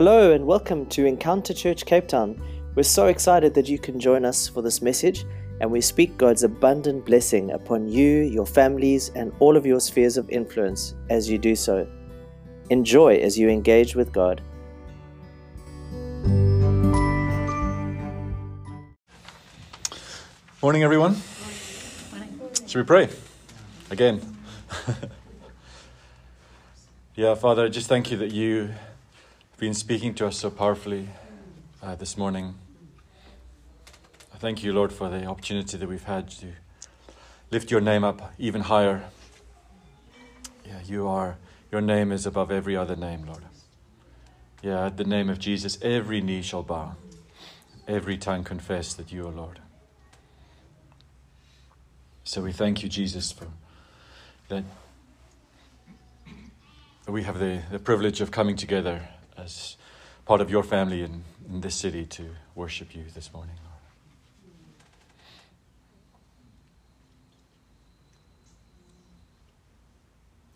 Hello and welcome to Encounter Church Cape Town. We're so excited that you can join us for this message, and we speak God's abundant blessing upon you, your families, and all of your spheres of influence as you do so. Enjoy as you engage with God. Morning, everyone. Should we pray again? yeah, Father, I just thank you that you been speaking to us so powerfully uh, this morning. I thank you, Lord, for the opportunity that we've had to lift your name up even higher. Yeah, you are, your name is above every other name, Lord. Yeah, at the name of Jesus, every knee shall bow, every tongue confess that you are Lord. So we thank you, Jesus, for that we have the, the privilege of coming together as part of your family in, in this city to worship you this morning, Lord.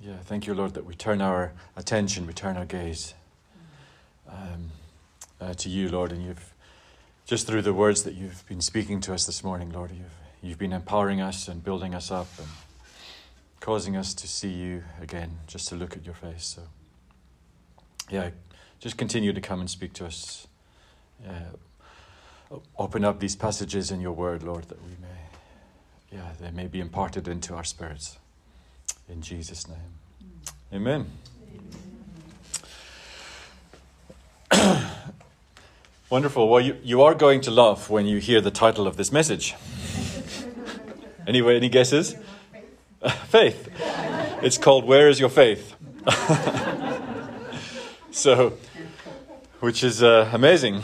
Yeah, thank you, Lord, that we turn our attention, we turn our gaze um, uh, to you, Lord, and you've just through the words that you've been speaking to us this morning, Lord, you've you've been empowering us and building us up and causing us to see you again, just to look at your face. So, yeah, just continue to come and speak to us. Uh, open up these passages in your word, Lord, that we may, yeah, they may be imparted into our spirits. In Jesus' name. Amen. Wonderful. Well, you, you are going to laugh when you hear the title of this message. Anyway, any guesses? faith. It's called Where is Your Faith? so, which is uh, amazing.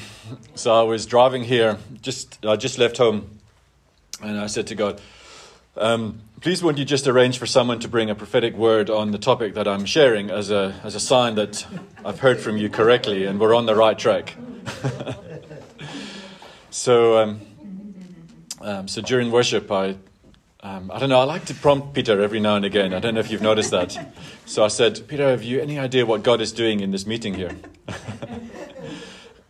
So I was driving here, just I just left home, and I said to God, um, "Please, won't you just arrange for someone to bring a prophetic word on the topic that I'm sharing as a as a sign that I've heard from you correctly and we're on the right track." so, um, um, so during worship, I um, I don't know, I like to prompt Peter every now and again. I don't know if you've noticed that. So I said, Peter, have you any idea what God is doing in this meeting here?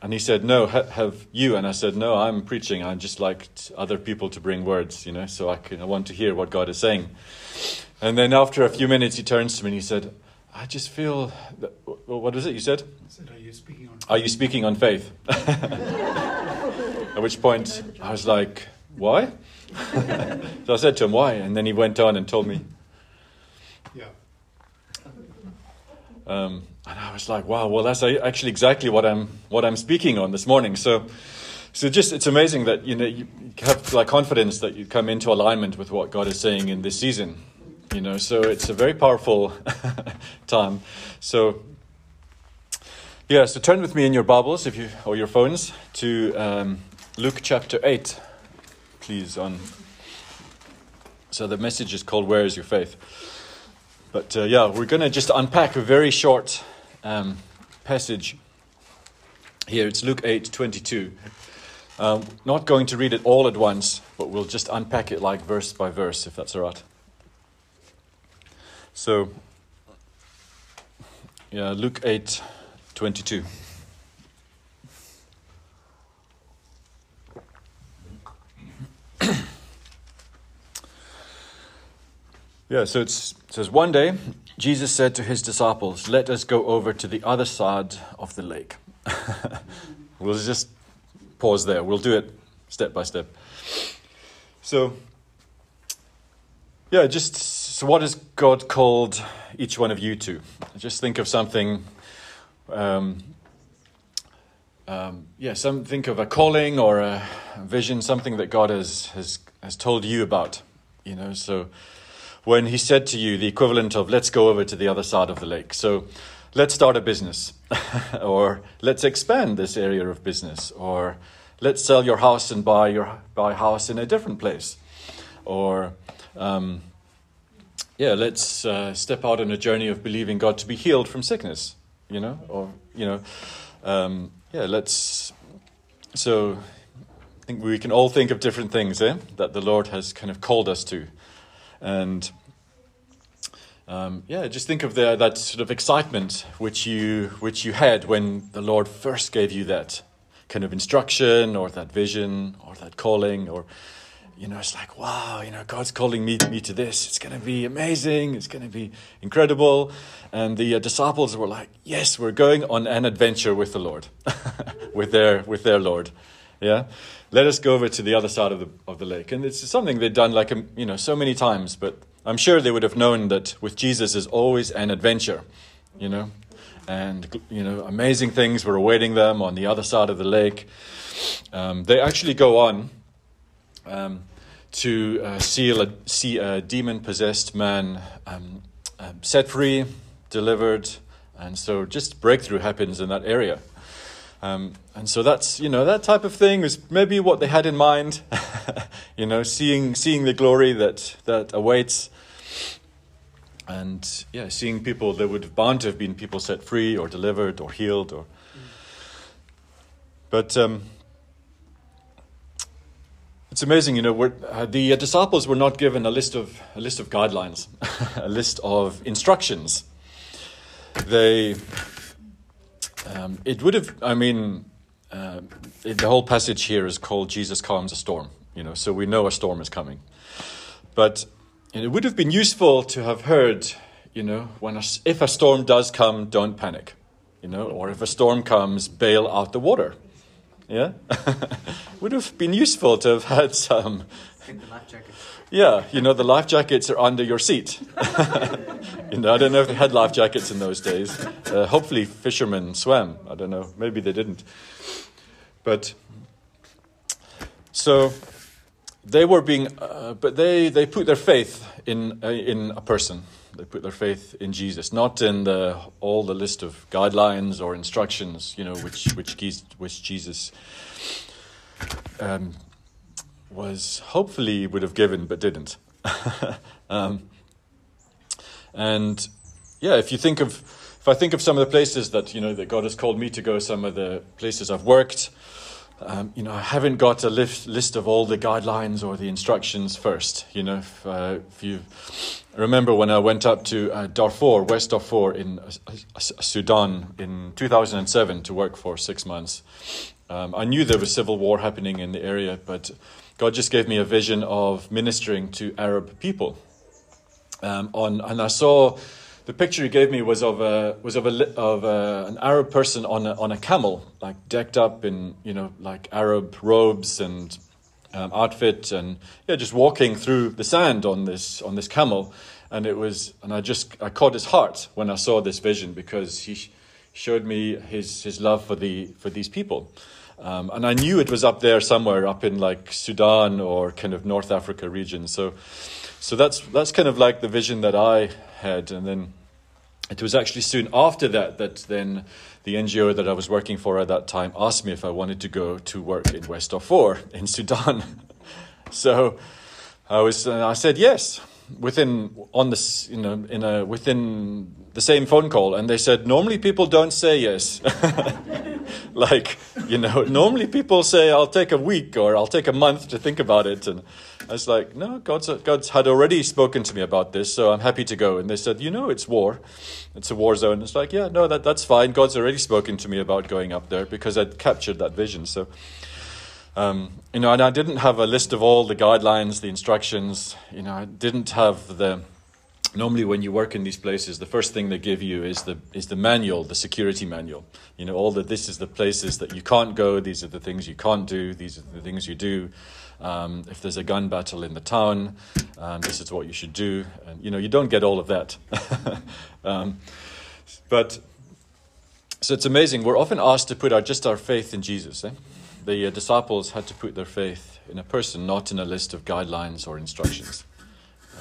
and he said, No, ha- have you? And I said, No, I'm preaching. I just like other people to bring words, you know, so I, can, I want to hear what God is saying. And then after a few minutes, he turns to me and he said, I just feel, that, what is it you said? I said, Are you speaking on Are you speaking on faith? At which point I was like, Why? so I said to him, Why? And then he went on and told me. Yeah. Um, and I was like, wow, well, that's actually exactly what I'm, what I'm speaking on this morning. So, so just, it's amazing that, you know, you have like confidence that you come into alignment with what God is saying in this season. You know, so it's a very powerful time. So, yeah, so turn with me in your Bibles if you, or your phones to um, Luke chapter 8 please, on. So the message is called "Where is your faith?" But uh, yeah, we're going to just unpack a very short um, passage here. It's Luke eight twenty two. Um, not going to read it all at once, but we'll just unpack it like verse by verse, if that's all right. So, yeah, Luke eight twenty two. Yeah, so it says, One day, Jesus said to his disciples, Let us go over to the other side of the lake. we'll just pause there. We'll do it step by step. So, yeah, just so what has God called each one of you to? Just think of something. Um, um, yeah, some think of a calling or a vision, something that God has has has told you about. You know, so when he said to you the equivalent of, let's go over to the other side of the lake. So let's start a business, or let's expand this area of business, or let's sell your house and buy your buy house in a different place, or um, yeah, let's uh, step out on a journey of believing God to be healed from sickness, you know, or you know, um, yeah, let's. So, I think we can all think of different things, eh, that the Lord has kind of called us to. And um, yeah, just think of the, that sort of excitement which you which you had when the Lord first gave you that kind of instruction or that vision or that calling or you know it's like wow you know God's calling me me to this. It's going to be amazing. It's going to be incredible. And the uh, disciples were like yes we're going on an adventure with the Lord with their with their Lord yeah let us go over to the other side of the of the lake and it's something they'd done like um, you know so many times but I'm sure they would have known that with Jesus is always an adventure you know and you know amazing things were awaiting them on the other side of the lake. Um, they actually go on um, to uh, see, a, see a demon possessed man um, um, set free, delivered, and so just breakthrough happens in that area. Um, and so that's you know that type of thing is maybe what they had in mind, you know, seeing seeing the glory that that awaits and yeah, seeing people that would have bound to have been people set free or delivered or healed or. But um, it's amazing, you know. Uh, the uh, disciples were not given a list of a list of guidelines, a list of instructions. They, um, it would have. I mean, uh, it, the whole passage here is called "Jesus calms a storm." You know, so we know a storm is coming. But it would have been useful to have heard, you know, when a, if a storm does come, don't panic, you know, or if a storm comes, bail out the water. Yeah? would have been useful to have had some. Yeah, you know, the life jackets are under your seat. you know, I don't know if they had life jackets in those days. Uh, hopefully, fishermen swam. I don't know. Maybe they didn't. But so they were being, uh, but they, they put their faith in, uh, in a person. They put their faith in Jesus, not in the, all the list of guidelines or instructions, you know, which, which, which Jesus um, was hopefully would have given but didn't. um, and yeah, if you think of, if I think of some of the places that, you know, that God has called me to go, some of the places I've worked, um, you know, I haven't got a list, list of all the guidelines or the instructions first. You know, if, uh, if you remember when I went up to uh, Darfur, West Darfur in uh, Sudan in 2007 to work for six months, um, I knew there was civil war happening in the area, but God just gave me a vision of ministering to Arab people. Um, on, and I saw the picture he gave me was of a was of a of a, an Arab person on a, on a camel, like decked up in you know like Arab robes and um, outfit, and yeah, just walking through the sand on this on this camel, and it was and I just I caught his heart when I saw this vision because he showed me his his love for the for these people. Um, and I knew it was up there somewhere, up in like Sudan or kind of North Africa region. So, so that's that's kind of like the vision that I had. And then it was actually soon after that that then the NGO that I was working for at that time asked me if I wanted to go to work in West Darfur in Sudan. so I was uh, I said yes within on this you know in a within the same phone call and they said normally people don't say yes. Like you know normally people say i'll take a week or i'll take a month to think about it and i was like no god's god's had already spoken to me about this so i'm happy to go. And they said you know it's war. It's a war zone. It's like yeah no that, that's fine. God's already spoken to me about going up there because i'd captured that vision. So um, you know, and I didn't have a list of all the guidelines, the instructions. You know, I didn't have the. Normally, when you work in these places, the first thing they give you is the is the manual, the security manual. You know, all that this is the places that you can't go. These are the things you can't do. These are the things you do. Um, if there's a gun battle in the town, um, this is what you should do. And you know, you don't get all of that. um, but so it's amazing. We're often asked to put our just our faith in Jesus. Eh? The uh, disciples had to put their faith in a person, not in a list of guidelines or instructions.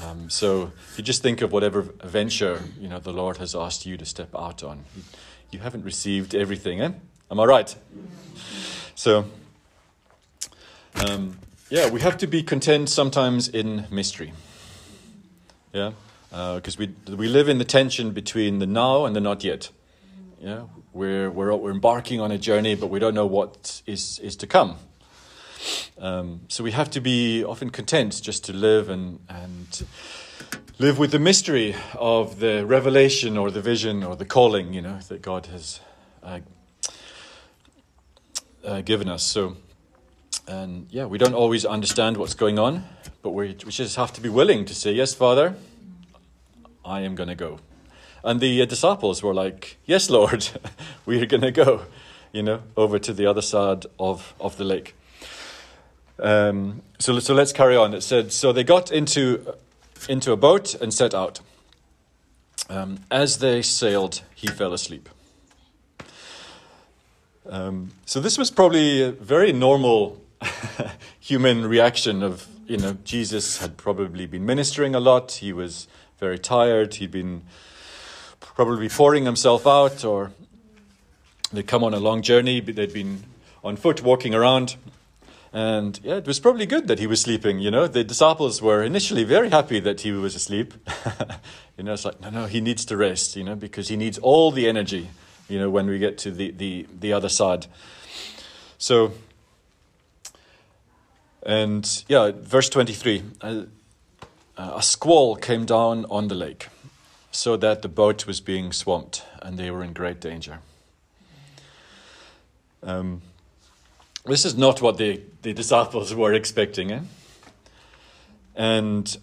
Um, so if you just think of whatever venture you know the Lord has asked you to step out on. You, you haven't received everything, eh? Am I right? So, um, yeah, we have to be content sometimes in mystery. Yeah, because uh, we we live in the tension between the now and the not yet. Yeah, we're, we're, we're embarking on a journey, but we don't know what is, is to come. Um, so we have to be often content just to live and, and live with the mystery of the revelation or the vision or the calling, you know, that God has uh, uh, given us. So, and yeah, we don't always understand what's going on, but we, we just have to be willing to say, Yes, Father, I am going to go. And the uh, disciples were like, Yes, Lord, we are going to go, you know, over to the other side of, of the lake. Um, so, so let's carry on. It said, So they got into, into a boat and set out. Um, as they sailed, he fell asleep. Um, so this was probably a very normal human reaction of, you know, Jesus had probably been ministering a lot. He was very tired. He'd been probably pouring himself out, or they'd come on a long journey. But they'd been on foot walking around. And yeah, it was probably good that he was sleeping. You know, the disciples were initially very happy that he was asleep. you know, it's like, no, no, he needs to rest, you know, because he needs all the energy you know, when we get to the, the, the other side. So, and yeah, verse 23 uh, a squall came down on the lake so that the boat was being swamped and they were in great danger. Um, this is not what the, the disciples were expecting. Eh? And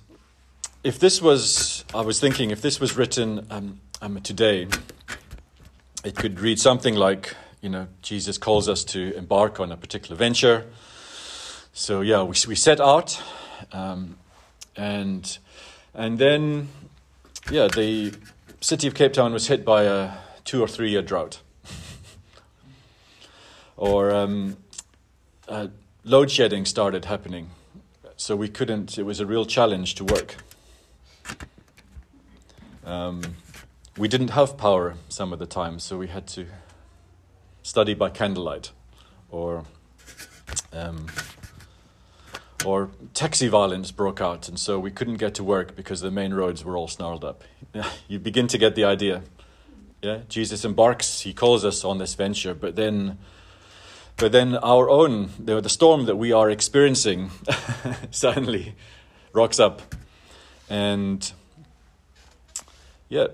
if this was, I was thinking, if this was written um, um, today, it could read something like, you know, Jesus calls us to embark on a particular venture. So yeah, we, we set out, um, and and then yeah, the city of Cape Town was hit by a two or three year drought, or um, uh, load shedding started happening, so we couldn't. It was a real challenge to work. Um, we didn't have power some of the time, so we had to study by candlelight, or um, or taxi violence broke out, and so we couldn't get to work because the main roads were all snarled up. you begin to get the idea. Yeah, Jesus embarks; he calls us on this venture, but then, but then our own the, the storm that we are experiencing suddenly rocks up, and yeah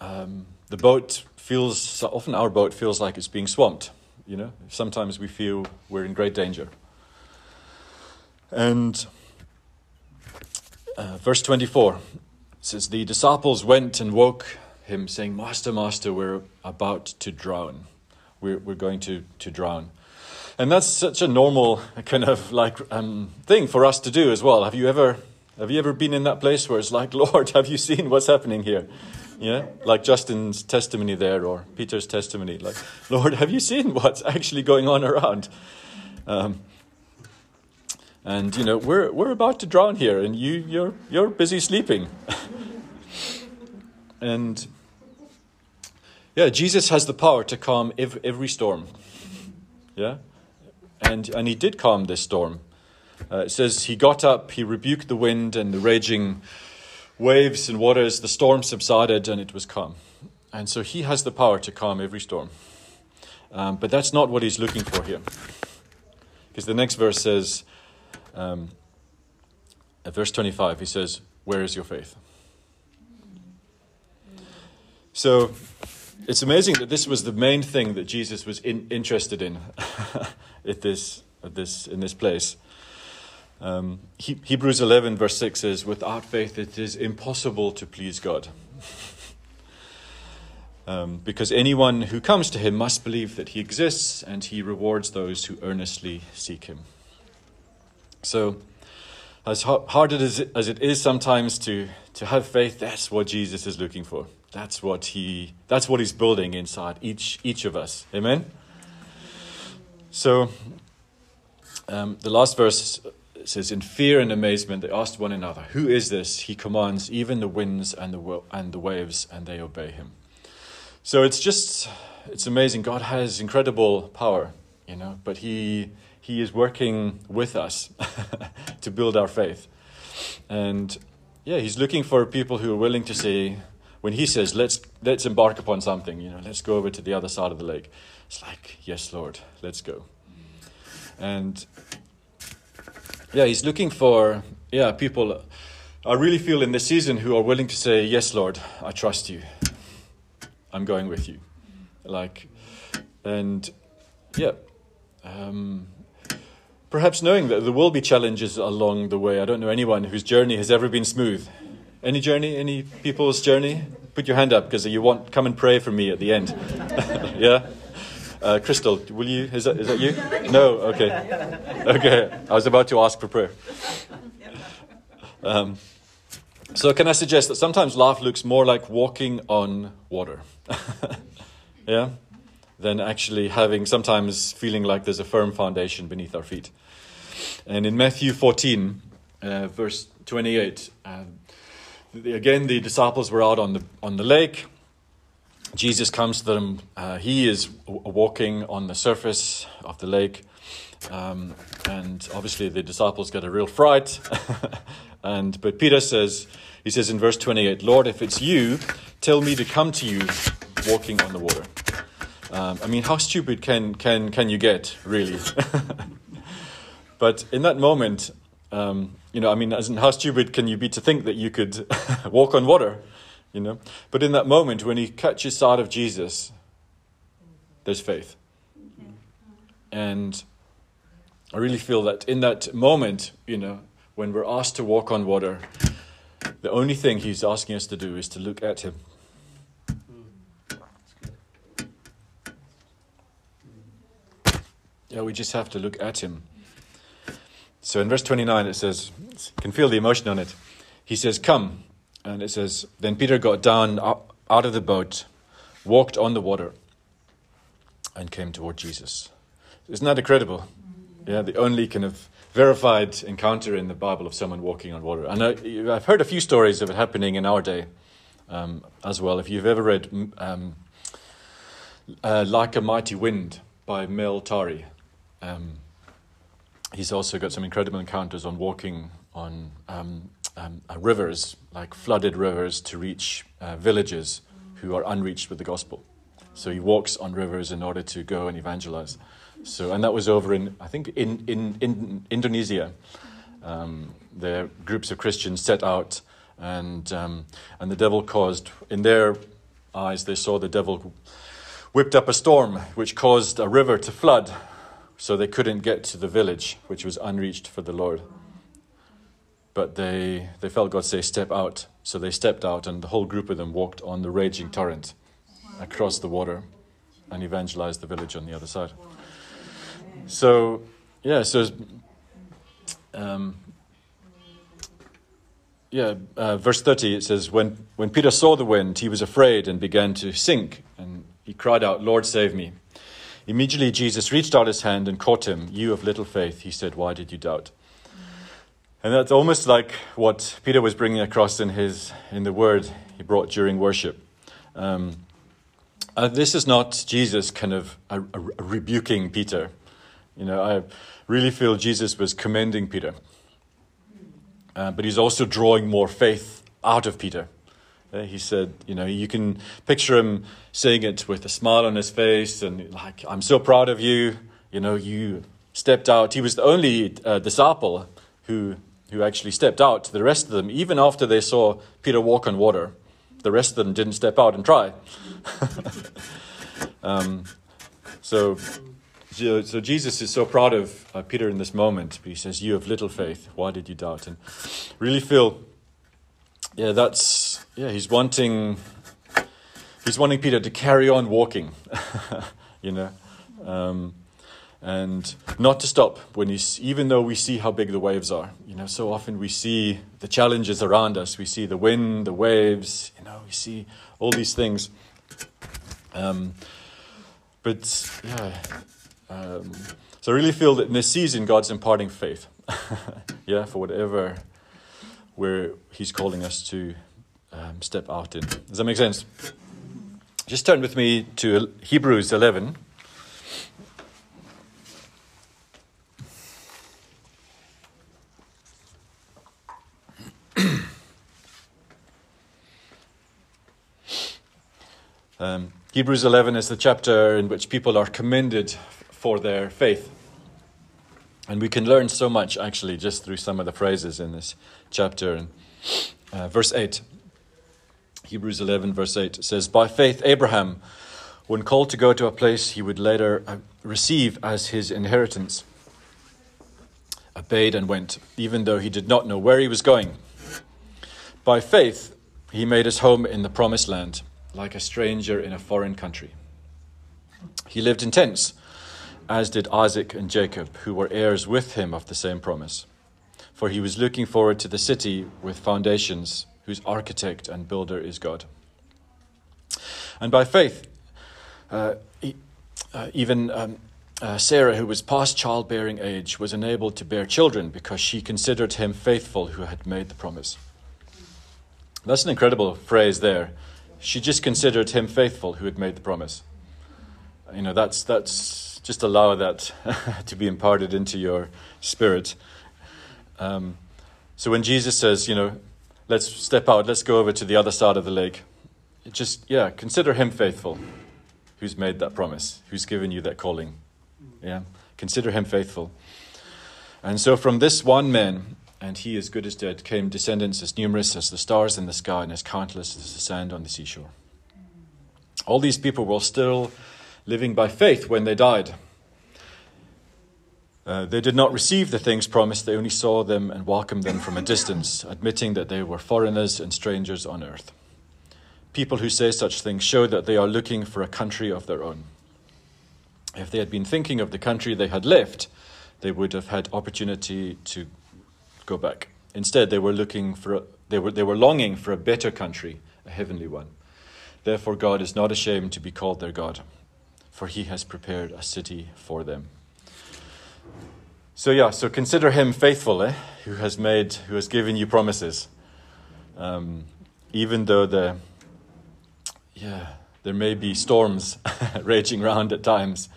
um, the boat feels, often our boat feels like it's being swamped. You know, sometimes we feel we're in great danger. And uh, verse 24 says, The disciples went and woke him, saying, Master, Master, we're about to drown. We're, we're going to, to drown. And that's such a normal kind of like um, thing for us to do as well. Have you ever have you ever been in that place where it's like, Lord, have you seen what's happening here? Yeah, like Justin's testimony there, or Peter's testimony. Like, Lord, have you seen what's actually going on around? Um, and you know, we're we're about to drown here, and you you're you're busy sleeping. and yeah, Jesus has the power to calm every, every storm. Yeah, and and he did calm this storm. Uh, it says he got up, he rebuked the wind and the raging waves and waters, the storm subsided and it was calm. And so he has the power to calm every storm. Um, but that's not what he's looking for here. Because the next verse says, um, at verse 25, he says, Where is your faith? So it's amazing that this was the main thing that Jesus was in, interested in at this, at this, in this place. Um, he, Hebrews 11, verse 6 says, Without faith, it is impossible to please God. um, because anyone who comes to him must believe that he exists and he rewards those who earnestly seek him. So, as hard as as it is sometimes to, to have faith, that's what Jesus is looking for. That's what, he, that's what he's building inside each, each of us. Amen? So, um, the last verse says, In fear and amazement, they asked one another, Who is this? He commands even the winds and the, and the waves, and they obey him. So it's just, it's amazing. God has incredible power, you know, but he, he is working with us to build our faith. And yeah, he's looking for people who are willing to say, when he says, let's, let's embark upon something, you know, let's go over to the other side of the lake. It's like, yes, Lord, let's go. And yeah, he's looking for yeah people I really feel in this season who are willing to say, Yes, Lord, I trust you. I'm going with you. Like, and yeah, um, perhaps knowing that there will be challenges along the way. I don't know anyone whose journey has ever been smooth. Any journey? Any people's journey? Put your hand up because you want come and pray for me at the end. yeah. Uh, Crystal, will you? Is that is that you? No. Okay. Okay. I was about to ask for prayer. Um, so, can I suggest that sometimes life looks more like walking on water? yeah? Than actually having, sometimes feeling like there's a firm foundation beneath our feet. And in Matthew 14, uh, verse 28, um, the, again, the disciples were out on the, on the lake. Jesus comes to them. Uh, he is w- walking on the surface of the lake. Um, and obviously, the disciples get a real fright. and But Peter says, he says in verse 28, Lord, if it's you, tell me to come to you walking on the water. Um, I mean, how stupid can, can, can you get, really? but in that moment, um, you know, I mean, as in how stupid can you be to think that you could walk on water, you know? But in that moment, when he catches sight of Jesus, there's faith. And I really feel that in that moment, you know, when we're asked to walk on water, the only thing he's asking us to do is to look at him. Yeah, we just have to look at him. So in verse 29, it says, can feel the emotion on it. He says, Come. And it says, Then Peter got down out of the boat, walked on the water, and came toward Jesus. Isn't that incredible? Yeah, the only kind of verified encounter in the Bible of someone walking on water. And I, have heard a few stories of it happening in our day um, as well. If you've ever read um, uh, Like a Mighty Wind by Mel Tari, um, he's also got some incredible encounters on walking on um, um, uh, rivers, like flooded rivers, to reach uh, villages who are unreached with the gospel. So he walks on rivers in order to go and evangelize. So, and that was over in, I think, in, in, in Indonesia. Um, the groups of Christians set out, and, um, and the devil caused, in their eyes, they saw the devil whipped up a storm which caused a river to flood, so they couldn't get to the village, which was unreached for the Lord. But they, they felt God say, Step out. So they stepped out, and the whole group of them walked on the raging torrent across the water and evangelized the village on the other side. So, yeah, so, um, yeah, uh, verse 30 it says, when, when Peter saw the wind, he was afraid and began to sink, and he cried out, Lord, save me. Immediately Jesus reached out his hand and caught him. You of little faith, he said, why did you doubt? And that's almost like what Peter was bringing across in, his, in the word he brought during worship. Um, uh, this is not Jesus kind of a, a rebuking Peter. You know, I really feel Jesus was commending Peter. Uh, but he's also drawing more faith out of Peter. He said, you know, you can picture him saying it with a smile on his face and like, I'm so proud of you. You know, you stepped out. He was the only uh, disciple who, who actually stepped out. The rest of them, even after they saw Peter walk on water, the rest of them didn't step out and try. um, so so Jesus is so proud of uh, Peter in this moment. He says, "You have little faith. Why did you doubt?" And really feel, yeah, that's yeah. He's wanting, he's wanting Peter to carry on walking, you know, um, and not to stop when he's even though we see how big the waves are. You know, so often we see the challenges around us. We see the wind, the waves. You know, we see all these things. Um, but yeah um, so I really feel that in this season, God's imparting faith. yeah, for whatever where He's calling us to um, step out in. Does that make sense? Just turn with me to Hebrews 11. um, Hebrews 11 is the chapter in which people are commended for their faith. And we can learn so much actually just through some of the phrases in this chapter. And Uh, verse 8. Hebrews 11, verse 8 says, By faith, Abraham, when called to go to a place he would later uh, receive as his inheritance, obeyed and went, even though he did not know where he was going. By faith, he made his home in the promised land, like a stranger in a foreign country. He lived in tents, as did Isaac and Jacob, who were heirs with him of the same promise. For he was looking forward to the city with foundations whose architect and builder is God. And by faith, uh, uh, even um, uh, Sarah, who was past childbearing age, was enabled to bear children because she considered him faithful who had made the promise. That's an incredible phrase there. She just considered him faithful who had made the promise. You know, that's, that's just allow that to be imparted into your spirit. Um, so when Jesus says, you know, let's step out, let's go over to the other side of the lake. Just, yeah, consider him faithful who's made that promise, who's given you that calling. Yeah, consider him faithful. And so from this one man, and he as good as dead, came descendants as numerous as the stars in the sky and as countless as the sand on the seashore. All these people were still living by faith when they died. Uh, they did not receive the things promised, they only saw them and welcomed them from a distance, admitting that they were foreigners and strangers on earth. People who say such things show that they are looking for a country of their own. If they had been thinking of the country they had left, they would have had opportunity to go back. Instead, they were looking for a, they were they were longing for a better country, a heavenly one. Therefore, God is not ashamed to be called their God, for He has prepared a city for them. So yeah, so consider him faithful, eh? Who has made, who has given you promises, um, even though the, yeah, there may be storms raging around at times,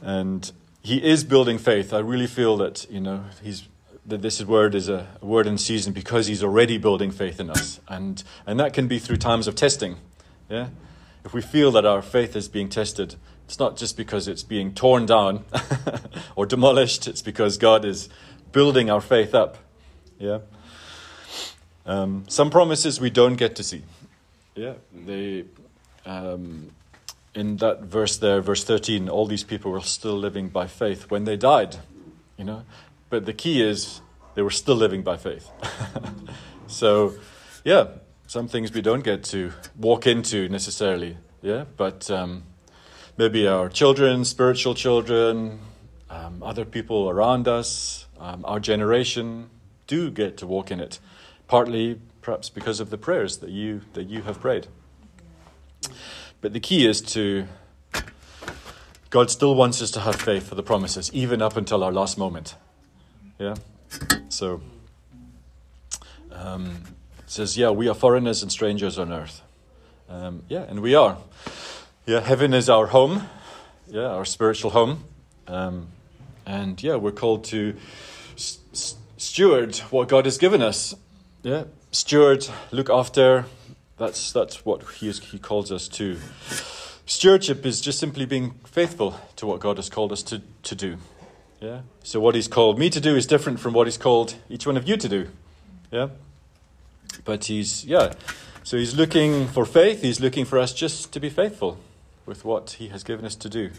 and he is building faith. I really feel that you know he's that this word is a, a word in season because he's already building faith in us, and and that can be through times of testing, yeah. If we feel that our faith is being tested, it's not just because it's being torn down or demolished, it's because God is building our faith up. Yeah. Um, some promises we don't get to see. Yeah. They, um, in that verse there, verse 13, all these people were still living by faith when they died. You know? But the key is they were still living by faith. so, yeah, some things we don't get to walk into necessarily. Yeah. But. Um, maybe our children, spiritual children, um, other people around us, um, our generation do get to walk in it, partly perhaps because of the prayers that you that you have prayed. But the key is to God still wants us to have faith for the promises, even up until our last moment. Yeah, so um, says, yeah, we are foreigners and strangers on earth. Um, yeah, and we are. Yeah, heaven is our home, yeah, our spiritual home. Um, and yeah, we're called to s- steward what God has given us. Yeah, steward, look after. That's that's what he is, he calls us to. Stewardship is just simply being faithful to what God has called us to, to do. Yeah. So what he's called me to do is different from what he's called each one of you to do. Yeah. But he's yeah. So he's looking for faith. He's looking for us just to be faithful with what He has given us to do.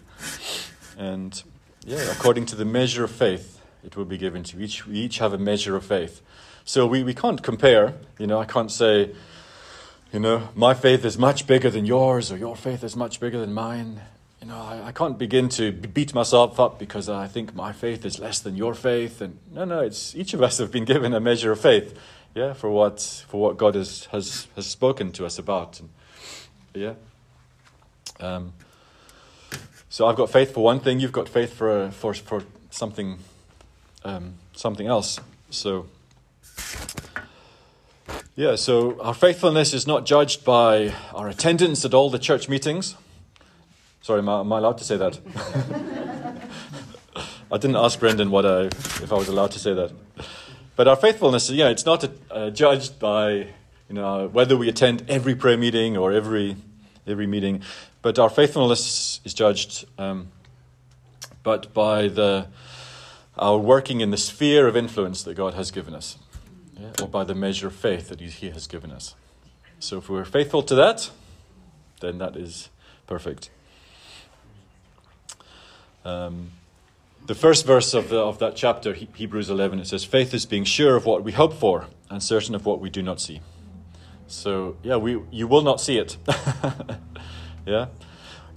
And yeah, according to the measure of faith, it will be given to. Each, we each have a measure of faith. So we, we can't compare. You know, I can't say, you know, my faith is much bigger than yours or your faith is much bigger than mine. You know, I, I can't begin to beat myself up because I think my faith is less than your faith. And no, no, it's each of us have been given a measure of faith, yeah, for what for what God has has, has spoken to us about. And, yeah. Um, so I've got faith for one thing. You've got faith for for for something um, something else. So yeah. So our faithfulness is not judged by our attendance at all the church meetings. Sorry, am I, am I allowed to say that? I didn't ask Brendan what I if I was allowed to say that. But our faithfulness, yeah, it's not uh, judged by you know whether we attend every prayer meeting or every every meeting. But our faithfulness is judged, um, but by the our working in the sphere of influence that God has given us. yeah, or by the measure of faith that He has given us. So if we're faithful to that, then that is perfect. Um, the first verse of, the, of that chapter, Hebrews 11, it says, Faith is being sure of what we hope for and certain of what we do not see. So, yeah, we, you will not see it. yeah?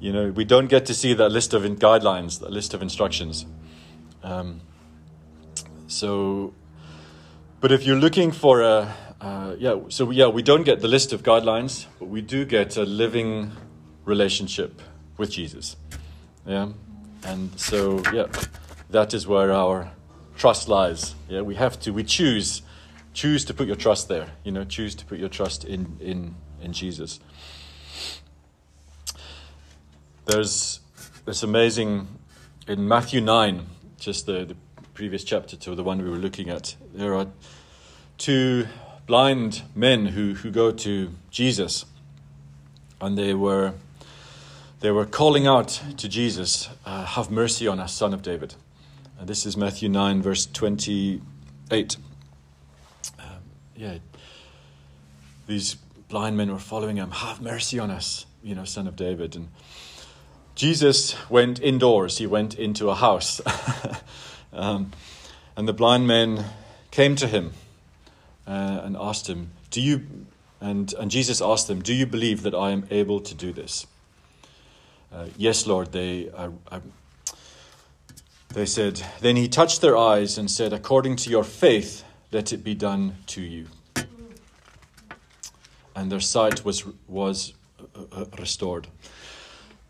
You know, we don't get to see that list of guidelines, that list of instructions. Um, so, but if you're looking for a, uh, yeah, so yeah, we don't get the list of guidelines, but we do get a living relationship with Jesus. Yeah, and so yeah, that is where our trust lies. Yeah, we have to, we choose, choose to put your trust there. You know, choose to put your trust in in in Jesus. There's this amazing in Matthew nine, just the, the previous chapter to the one we were looking at. There are two blind men who, who go to Jesus, and they were they were calling out to Jesus, uh, "Have mercy on us, Son of David." And this is Matthew nine, verse twenty-eight. Um, yeah, these blind men were following him. Have mercy on us, you know, Son of David. And Jesus went indoors. He went into a house, um, and the blind men came to him uh, and asked him, "Do you?" And and Jesus asked them, "Do you believe that I am able to do this?" Uh, yes, Lord. They I, I, they said. Then he touched their eyes and said, "According to your faith, let it be done to you." And their sight was was uh, uh restored.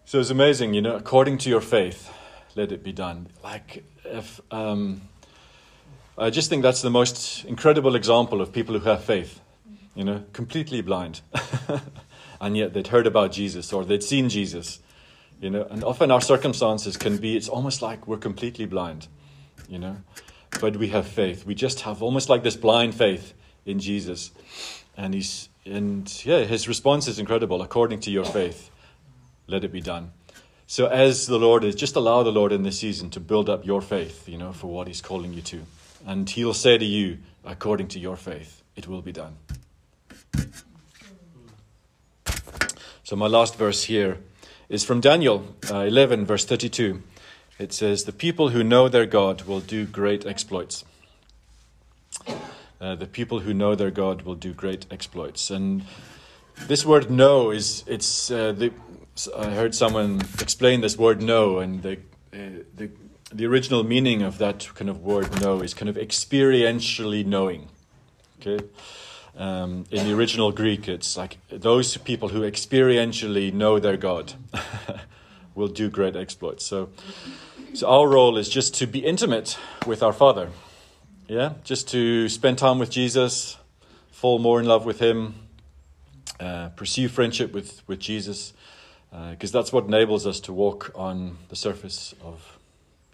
So it's amazing, you know. According to your faith, let it be done. Like if. Um, I just think that's the most incredible example of people who have faith, you know, completely blind. and yet they'd heard about Jesus or they'd seen Jesus, you know, and often our circumstances can be, it's almost like we're completely blind, you know, but we have faith. We just have almost like this blind faith in Jesus. And he's, and yeah, his response is incredible. According to your faith, let it be done. So as the Lord is, just allow the Lord in this season to build up your faith, you know, for what he's calling you to and he'll say to you, according to your faith, it will be done. So, my last verse here is from Daniel uh, 11, verse 32. It says, The people who know their God will do great exploits. Uh, the people who know their God will do great exploits. And this word know is, it's, uh, the, I heard someone explain this word know, and the, uh, the the original meaning of that kind of word know is kind of experientially knowing. Okay? Um, in the original Greek, it's like those people who experientially know their God will do great exploits. So, so our role is just to be intimate with our Father. Yeah? Just to spend time with Jesus, fall more in love with Him, uh, pursue friendship with, with Jesus, because uh, that's what enables us to walk on the surface of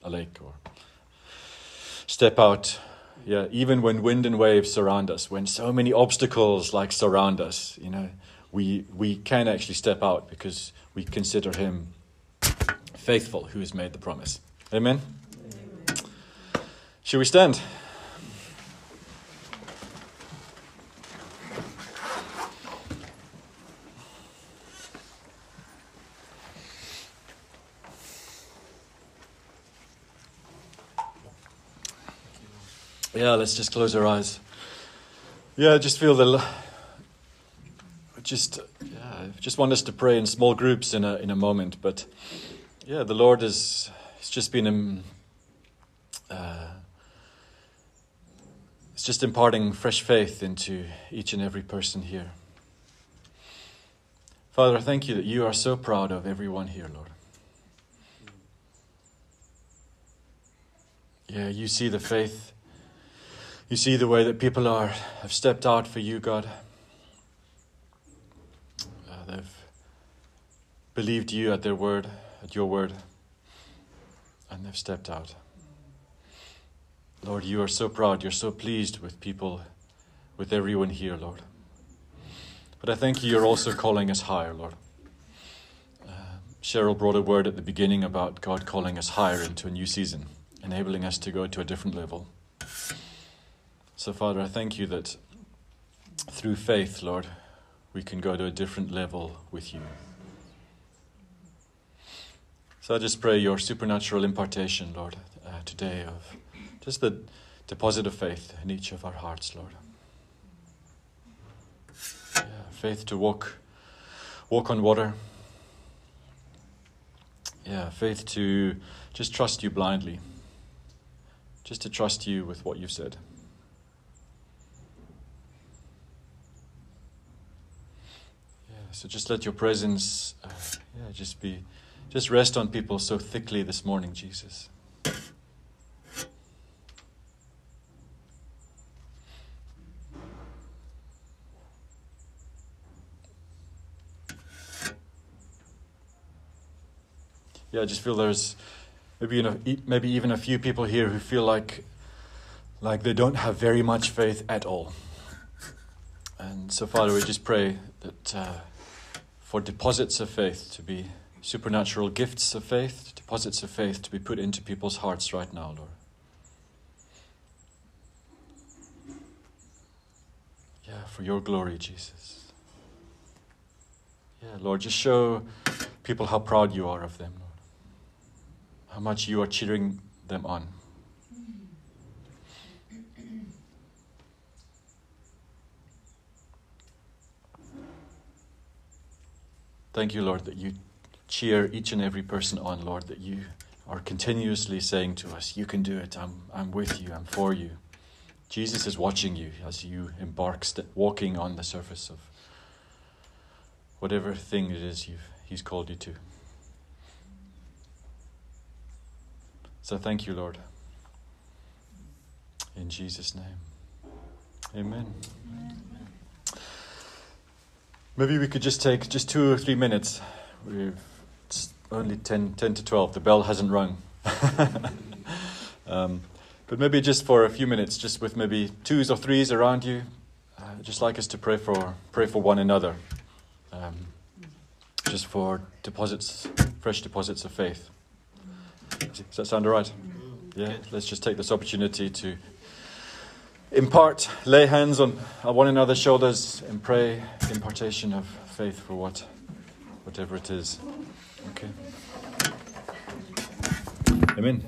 a lake or step out yeah even when wind and waves surround us when so many obstacles like surround us you know we we can actually step out because we consider him faithful who has made the promise. Amen, amen. should we stand Let's just close our eyes. Yeah, just feel the. Just, yeah, just want us to pray in small groups in a in a moment, but yeah, the Lord has, has just been, um, uh, it's just imparting fresh faith into each and every person here. Father, I thank you that you are so proud of everyone here, Lord. Yeah, you see the faith you see the way that people are have stepped out for you, God. Uh, they've believed you at their word, at your word, and they've stepped out. Lord, you are so proud. You're so pleased with people, with everyone here, Lord. But I thank you, you're also calling us higher, Lord. Uh, Cheryl brought a word at the beginning about God calling us higher into a new season, enabling us to go to a different level. So, Father, I thank you that through faith, Lord, we can go to a different level with you. So I just pray your supernatural impartation, Lord, uh, today of just the deposit of faith in each of our hearts, Lord. Yeah, faith to walk, walk on water. Yeah, faith to just trust you blindly. Just to trust you with what you've said. Yeah, so just let your presence, uh, yeah, just be, just rest on people so thickly this morning, Jesus. Yeah, I just feel there's maybe you know, maybe even a few people here who feel like like they don't have very much faith at all. And so, Father, we just pray that uh, for deposits of faith to be supernatural gifts of faith, deposits of faith to be put into people's hearts right now, Lord. Yeah, for your glory, Jesus. Yeah, Lord, just show people how proud you are of them, Lord. How much you are cheering them on. Thank you, Lord, that you cheer each and every person on, Lord, that you are continuously saying to us, You can do it. I'm, I'm with you. I'm for you. Jesus is watching you as you embark, st- walking on the surface of whatever thing it is you've, He's called you to. So thank you, Lord. In Jesus' name. Amen. Maybe we could just take just two or three minutes. We've it's only 10, 10 to 12. The bell hasn't rung. um, but maybe just for a few minutes, just with maybe twos or threes around you, uh, just like us to pray for pray for one another, um, just for deposits, fresh deposits of faith. Does that sound all right? Yeah. Let's just take this opportunity to impart, lay hands on one another's shoulders, and pray impartation of faith for what, whatever it is. Okay. Amen.